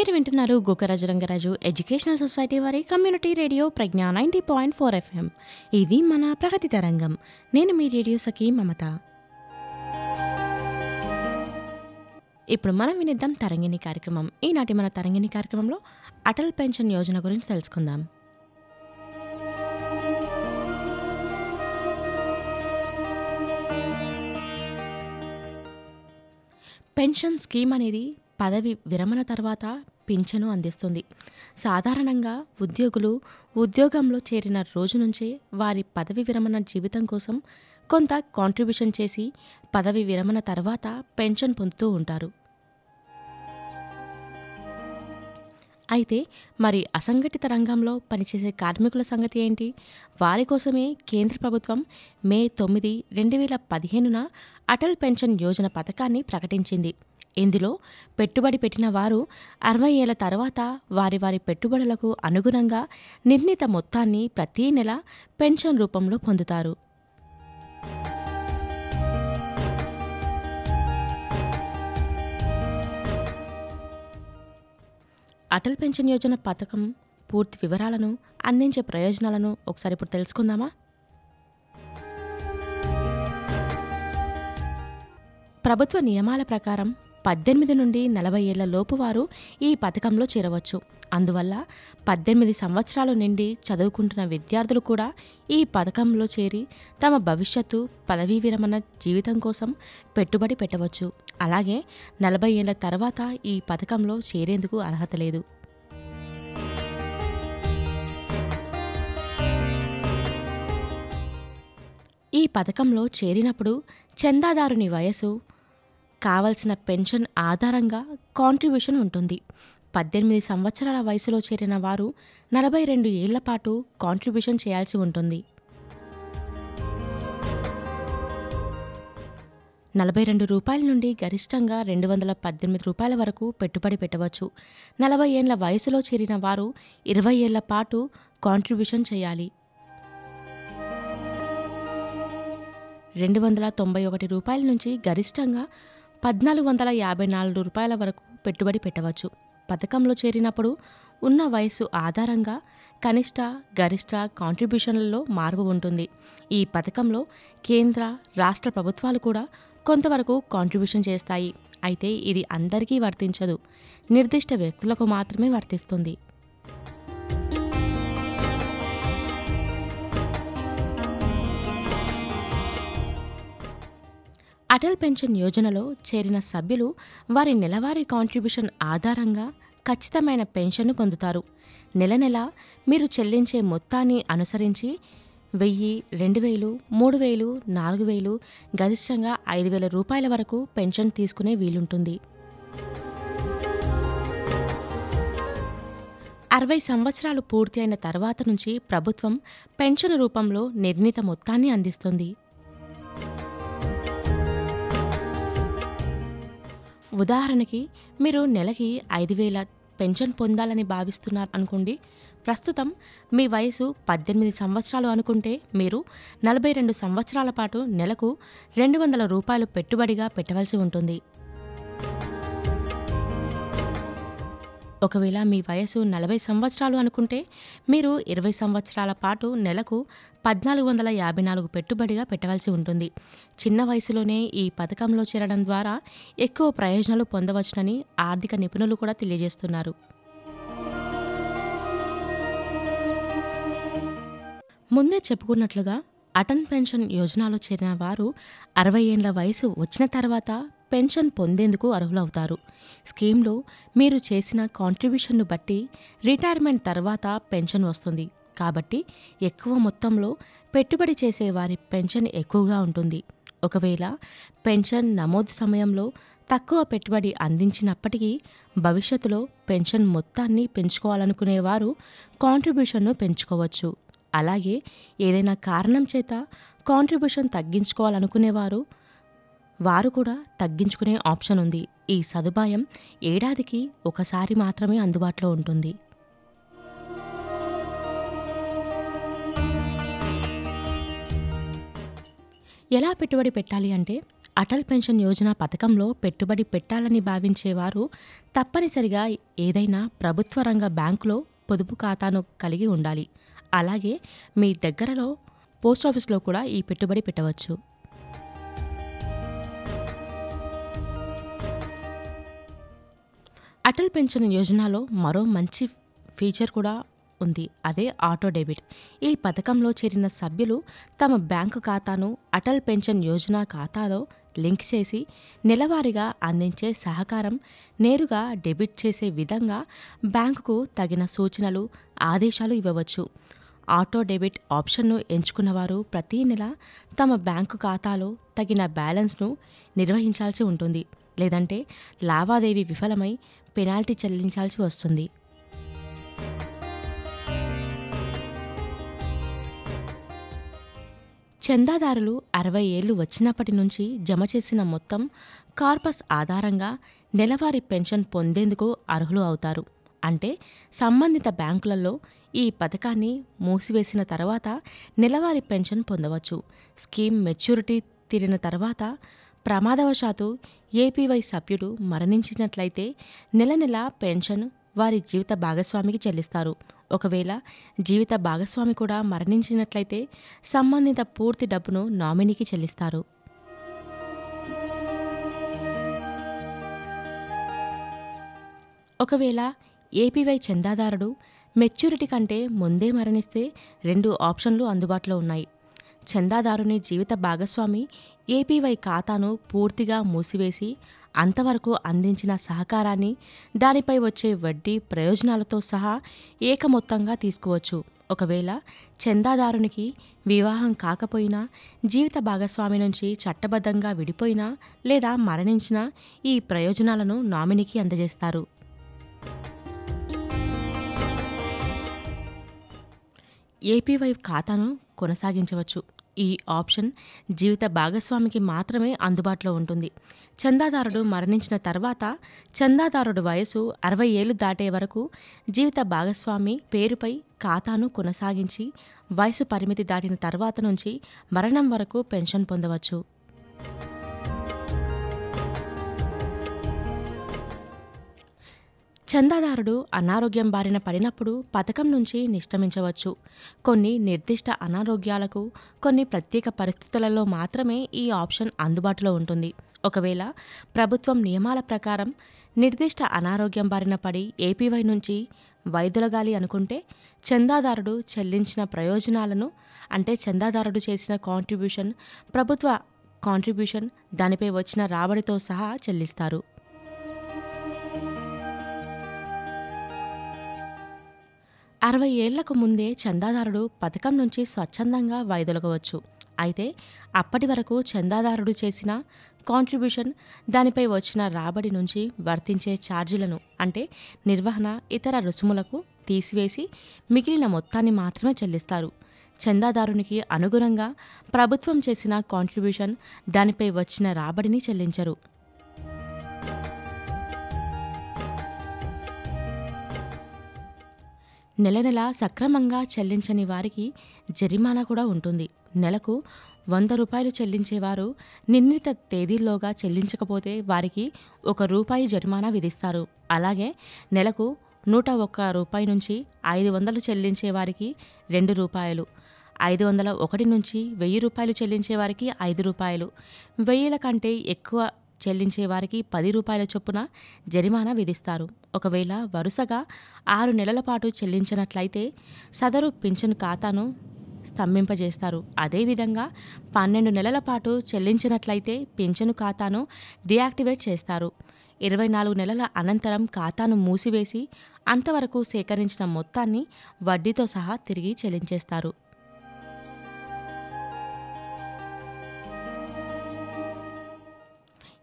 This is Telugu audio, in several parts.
మీరు వింటున్నారు గోకరాజు రంగరాజు ఎడ్యుకేషనల్ సొసైటీ వారి community radio Pragnya ninety point four FM. ఇది మన ప్రగతి తరంగం. నేను మీ రేడియో సఖి మమత. ఇప్పుడు మనం వినిద్దాం తరంగిణి కార్యక్రమం. ఈనాటి మన తరంగిణి కార్యక్రమంలో అటల్ పెన్షన్ యోజన గురించి తెలుసుకుందాం. పెన్షన్ స్కీమ్ అనేది పదవి విరమణ తర్వాత పింఛను అందిస్తుంది. సాధారణంగా ఉద్యోగులు ఉద్యోగంలో చేరిన రోజు నుంచే వారి పదవి విరమణ జీవితం కోసం కొంత కాంట్రిబ్యూషన్ చేసి పదవి విరమణ తర్వాత పెన్షన్ పొందుతూ ఉంటారు. అయితే మరి అసంఘటిత రంగంలో పనిచేసే కార్మికుల సంగతి ఏంటి? వారి కోసమే కేంద్ర ప్రభుత్వం మే తొమ్మిది రెండు వేల పదిహేనున అటల్ పెన్షన్ యోజన పథకాన్ని ప్రకటించింది. ఇందులో పెట్టుబడి పెట్టిన వారు అరవై ఏళ్ళ తర్వాత వారి వారి పెట్టుబడులకు అనుగుణంగా నిర్ణీత మొత్తాన్ని ప్రతీ నెల పెన్షన్ రూపంలో పొందుతారు. అటల్ పెన్షన్ యోజన పథకం పూర్తి వివరాలను అందించే ప్రయోజనాలను ఒకసారి ఇప్పుడు తెలుసుకుందామా? ప్రభుత్వ నియమాల ప్రకారం పద్దెనిమిది నుండి నలభై ఏళ్ళ లోపు వారు ఈ పథకంలో చేరవచ్చు. అందువల్ల పద్దెనిమిది సంవత్సరాలు నిండి చదువుకుంటున్న విద్యార్థులు కూడా ఈ పథకంలో చేరి తమ భవిష్యత్తు పదవీ విరమణ జీవితం కోసం పెట్టుబడి పెట్టవచ్చు. అలాగే నలభై ఏళ్ళ తర్వాత ఈ పథకంలో చేరేందుకు అర్హత లేదు. ఈ పథకంలో చేరినప్పుడు చందాదారుని వయసు కావలసిన పెన్షన్ ఆధారంగా కాంట్రిబ్యూషన్ ఉంటుంది. పద్దెనిమిది సంవత్సరాల వయసులో చేరిన వారు నలభై రెండు ఏళ్ళ పాటు కాంట్రిబ్యూషన్ చేయాల్సి ఉంటుంది. నలభై రెండు రూపాయల నుండి గరిష్టంగా రెండు వందల పద్దెనిమిది రూపాయల వరకు పెట్టుబడి పెట్టవచ్చు. నలభై ఏళ్ళ వయసులో చేరిన వారు ఇరవై ఏళ్ళ పాటు కాంట్రిబ్యూషన్ చేయాలి. రెండు వందల తొంభై ఒకటి రూపాయల నుంచి గరిష్టంగా పద్నాలుగు వందల యాభై నాలుగు రూపాయల వరకు పెట్టుబడి పెట్టవచ్చు. పథకంలో చేరినప్పుడు ఉన్న వయసు ఆధారంగా కనిష్ట గరిష్ట కాంట్రిబ్యూషన్లలో మార్పు ఉంటుంది. ఈ పథకంలో కేంద్ర రాష్ట్ర ప్రభుత్వాలు కూడా కొంతవరకు కాంట్రిబ్యూషన్ చేస్తాయి. అయితే ఇది అందరికీ వర్తించదు. నిర్దిష్ట వ్యక్తులకు మాత్రమే వర్తిస్తుంది. అటల్ పెన్షన్ యోజనలో చేరిన సభ్యులు వారి నెలవారీ కాంట్రిబ్యూషన్ ఆధారంగా ఖచ్చితమైన పెన్షన్ను పొందుతారు. నెల నెల మీరు చెల్లించే మొత్తాన్ని అనుసరించి వెయ్యి రెండు వేలు మూడు వేలు నాలుగు వేలు గరిష్టంగా ఐదు వేల రూపాయల వరకు పెన్షన్ తీసుకునే వీలుంటుంది. అరవై సంవత్సరాలు పూర్తి అయిన తర్వాత నుంచి ప్రభుత్వం పెన్షన్ రూపంలో నిర్ణీత మొత్తాన్ని అందిస్తుంది. ఉదాహరణకి మీరు నెలకి ఐదు వేల పెన్షన్ పొందాలని భావిస్తున్నారు అనుకోండి ప్రస్తుతం మీ వయసు పద్దెనిమిది సంవత్సరాలు అనుకుంటే మీరు నలభై రెండు సంవత్సరాల పాటు నెలకు రెండు వందల రూపాయలు పెట్టుబడిగా పెట్టవలసి ఉంటుంది. ఒకవేళ మీ వయసు నలభై సంవత్సరాలు అనుకుంటే మీరు ఇరవై సంవత్సరాల పాటు నెలకు పద్నాలుగు వందల యాభై నాలుగు పెట్టుబడిగా పెట్టవలసి ఉంటుంది. చిన్న వయసులోనే ఈ పథకంలో చేరడం ద్వారా ఎక్కువ ప్రయోజనాలు పొందవచ్చునని ఆర్థిక నిపుణులు కూడా తెలియజేస్తున్నారు. ముందే చెప్పుకున్నట్లుగా అటల్ పెన్షన్ యోజనలో చేరిన వారు అరవై ఏండ్ల వయసు వచ్చిన తర్వాత పెన్షన్ పొందేందుకు అర్హులవుతారు. స్కీమ్లో మీరు చేసిన కాంట్రిబ్యూషన్ను బట్టి రిటైర్మెంట్ తర్వాత పెన్షన్ వస్తుంది. కాబట్టి ఎక్కువ మొత్తంలో పెట్టుబడి చేసే వారి పెన్షన్ ఎక్కువగా ఉంటుంది. ఒకవేళ పెన్షన్ నమోదు సమయంలో తక్కువ పెట్టుబడి అందించినప్పటికీ భవిష్యత్తులో పెన్షన్ మొత్తాన్ని పెంచుకోవాలనుకునేవారు కాంట్రిబ్యూషన్ను పెంచుకోవచ్చు. అలాగే ఏదైనా కారణం చేత కాంట్రిబ్యూషన్ తగ్గించుకోవాలనుకునేవారు వారు కూడా తగ్గించుకునే ఆప్షన్ ఉంది. ఈ సదుపాయం ఏడాదికి ఒకసారి మాత్రమే అందుబాటులో ఉంటుంది. ఎలా పెట్టుబడి పెట్టాలి అంటే అటల్ పెన్షన్ యోజన పథకంలో పెట్టుబడి పెట్టాలని భావించేవారు తప్పనిసరిగా ఏదైనా ప్రభుత్వ రంగ బ్యాంకులో పొదుపు ఖాతాను కలిగి ఉండాలి. అలాగే మీ దగ్గరలో పోస్ట్ ఆఫీస్లో కూడా ఈ పెట్టుబడి పెట్టవచ్చు. అటల్ పెన్షన్ యోజనలో మరో మంచి ఫీచర్ కూడా ఉంది. అదే ఆటో డెబిట్. ఈ పథకంలో చేరిన సభ్యులు తమ బ్యాంకు ఖాతాను అటల్ పెన్షన్ యోజన ఖాతాలో లింక్ చేసి నెలవారీగా అందించే సహకారం నేరుగా డెబిట్ చేసే విధంగా బ్యాంకుకు తగిన సూచనలు ఆదేశాలు ఇవ్వవచ్చు. ఆటో డెబిట్ ఆప్షన్ను ఎంచుకున్నవారు ప్రతీ నెల తమ బ్యాంకు ఖాతాలో తగిన బ్యాలెన్స్ను నిర్వహించాల్సి ఉంటుంది. లేదంటే లావాదేవీ విఫలమై పెనాల్టీ చెల్లించాల్సి వస్తుంది. చందాదారులు అరవై ఏళ్ళు వచ్చినప్పటి నుంచి జమ చేసిన మొత్తం కార్పస్ ఆధారంగా నెలవారీ పెన్షన్ పొందేందుకు అర్హులు అవుతారు. అంటే సంబంధిత బ్యాంకులలో ఈ పథకాన్ని మూసివేసిన తర్వాత నెలవారీ పెన్షన్ పొందవచ్చు. స్కీమ్ మెచ్యూరిటీ తీరిన తర్వాత ప్రమాదవశాత్తు ఏపీవై సభ్యుడు మరణించినట్లయితే నెల నెల పెన్షన్ వారి జీవిత భాగస్వామికి చెల్లిస్తారు. ఒకవేళ జీవిత భాగస్వామి కూడా మరణించినట్లయితే సంబంధిత పూర్తి డబ్బును నామినీకి చెల్లిస్తారు. ఒకవేళ ఏపీవై చందాదారుడు మెచ్యూరిటీ కంటే ముందే మరణిస్తే రెండు ఆప్షన్లు అందుబాటులో ఉన్నాయి. చందాదారుని జీవిత భాగస్వామి ఏపీవై ఖాతాను పూర్తిగా మూసివేసి అంతవరకు అందించిన సహకారాన్ని దానిపై వచ్చే వడ్డీ ప్రయోజనాలతో సహా ఏకమొత్తంగా తీసుకోవచ్చు. ఒకవేళ చందాదారునికి వివాహం కాకపోయినా జీవిత భాగస్వామి నుంచి చట్టబద్ధంగా విడిపోయినా లేదా మరణించినా ఈ ప్రయోజనాలను నామినీకి అందజేస్తారు. ఏపీవై ఖాతాను కొనసాగించవచ్చు. ఈ ఆప్షన్ జీవిత భాగస్వామికి మాత్రమే అందుబాటులో ఉంటుంది. చందాదారుడు మరణించిన తర్వాత చందాదారుడు వయసు అరవై ఏళ్ళు దాటే వరకు జీవిత భాగస్వామి పేరుపై ఖాతాను కొనసాగించి వయసు పరిమితి దాటిన తర్వాత నుంచి మరణం వరకు పెన్షన్ పొందవచ్చు. చందాదారుడు అనారోగ్యం బారిన పడినప్పుడు పథకం నుంచి నిష్క్రమించవచ్చు. కొన్ని నిర్దిష్ట అనారోగ్యాలకు కొన్ని ప్రత్యేక పరిస్థితులలో మాత్రమే ఈ ఆప్షన్ అందుబాటులో ఉంటుంది. ఒకవేళ ప్రభుత్వం నియమాల ప్రకారం నిర్దిష్ట అనారోగ్యం బారిన పడి ఏపీవై నుంచి వైదొలగాలి అనుకుంటే చందాదారుడు చెల్లించిన ప్రయోజనాలను అంటే చందాదారుడు చేసిన కాంట్రిబ్యూషన్ ప్రభుత్వ కాంట్రిబ్యూషన్ దానిపై వచ్చిన రాబడితో సహా చెల్లిస్తారు. అరవై ఏళ్ళకు ముందే చందాదారుడు పథకం నుంచి స్వచ్ఛందంగా వైదొలగవచ్చు అయితే అప్పటి వరకు చందాదారుడు చేసిన కాంట్రిబ్యూషన్ దానిపై వచ్చిన రాబడి నుంచి వర్తించే ఛార్జీలను అంటే నిర్వహణ ఇతర రుసుములకు తీసివేసి మిగిలిన మొత్తాన్ని మాత్రమే చెల్లిస్తారు. చందాదారునికి అనుగుణంగా ప్రభుత్వం చేసిన కాంట్రిబ్యూషన్ దానిపై వచ్చిన రాబడిని చెల్లించరు. నెల నెల సక్రమంగా చెల్లించని వారికి జరిమానా కూడా ఉంటుంది. నెలకు వంద రూపాయలు చెల్లించేవారు నిర్ణీత తేదీల్లోగా చెల్లించకపోతే వారికి ఒక రూపాయి జరిమానా విధిస్తారు. అలాగే నెలకు నూట ఒక్క రూపాయి నుంచి ఐదు వందలు చెల్లించే వారికి రెండు రూపాయలు ఐదు వందల ఒకటి నుంచి వెయ్యి రూపాయలు చెల్లించే వారికి ఐదు రూపాయలు. వెయ్యిల కంటే ఎక్కువ చెల్లించే వారికి పది రూపాయల చొప్పున జరిమానా విధిస్తారు. ఒకవేళ వరుసగా ఆరు నెలల పాటు చెల్లించినట్లయితే సదరు పింఛను ఖాతాను స్తంభింపజేస్తారు. అదేవిధంగా పన్నెండు నెలల పాటు చెల్లించినట్లయితే పింఛను ఖాతాను డియాక్టివేట్ చేస్తారు. ఇరవై నాలుగు నెలల అనంతరం ఖాతాను మూసివేసి అంతవరకు సేకరించిన మొత్తాన్ని వడ్డీతో సహా తిరిగి చెల్లించేస్తారు.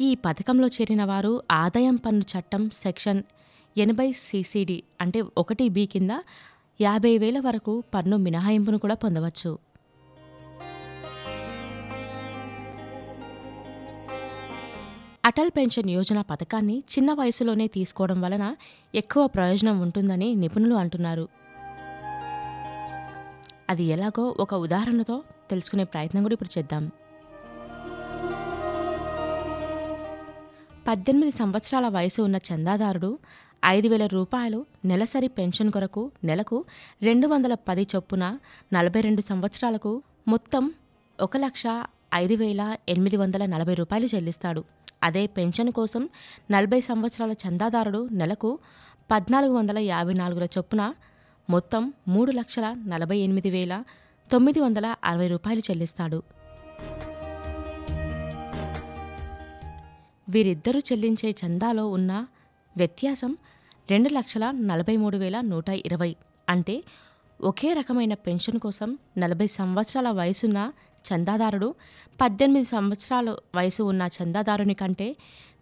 ఈ పథకంలో చేరిన వారు ఆదాయం పన్ను చట్టం సెక్షన్ ఎనభై సిసిడి అంటే ఒకటి బి కింద యాభై వేల వరకు పన్ను మినహాయింపును కూడా పొందవచ్చు. అటల్ పెన్షన్ యోజన పథకాన్ని చిన్న వయసులోనే తీసుకోవడం వలన ఎక్కువ ప్రయోజనం ఉంటుందని నిపుణులు అంటున్నారు. అది ఎలాగో ఒక ఉదాహరణతో తెలుసుకునే ప్రయత్నం కూడా ఇప్పుడు చేద్దాం. పద్దెనిమిది సంవత్సరాల వయసు ఉన్న చందాదారుడు ఐదు వేల రూపాయలు నెలసరి పెన్షన్ కొరకు నెలకు రెండు వందల పది చొప్పున నలభై రెండు సంవత్సరాలకు మొత్తం ఒక లక్ష ఐదు వేల ఎనిమిది వందల నలభై రూపాయలు చెల్లిస్తాడు. అదే పెన్షన్ కోసం నలభై సంవత్సరాల చందాదారుడు నెలకు పద్నాలుగు వందల యాభై నాలుగుల చొప్పున మొత్తం మూడు లక్షల నలభై ఎనిమిది వేల తొమ్మిది వందల అరవై రూపాయలు చెల్లిస్తాడు. వీరిద్దరూ చెల్లించే చందాలో ఉన్న వ్యత్యాసం రెండు లక్షల నలభై మూడు వేల నూట ఇరవై. అంటే ఒకే రకమైన పెన్షన్ కోసం నలభై సంవత్సరాల వయసున్న చందాదారుడు పద్దెనిమిది సంవత్సరాల వయసు ఉన్న చందాదారుని కంటే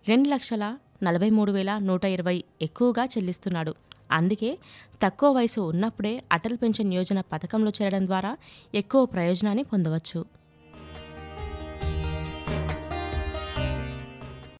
రెండు లక్షల నలభై మూడు వేల నూట ఇరవై ఎక్కువగా చెల్లిస్తున్నాడు. అందుకే తక్కువ వయసు ఉన్నప్పుడే అటల్ పెన్షన్ యోజన పథకంలో చేరడం ద్వారా ఎక్కువ ప్రయోజనాన్ని పొందవచ్చు.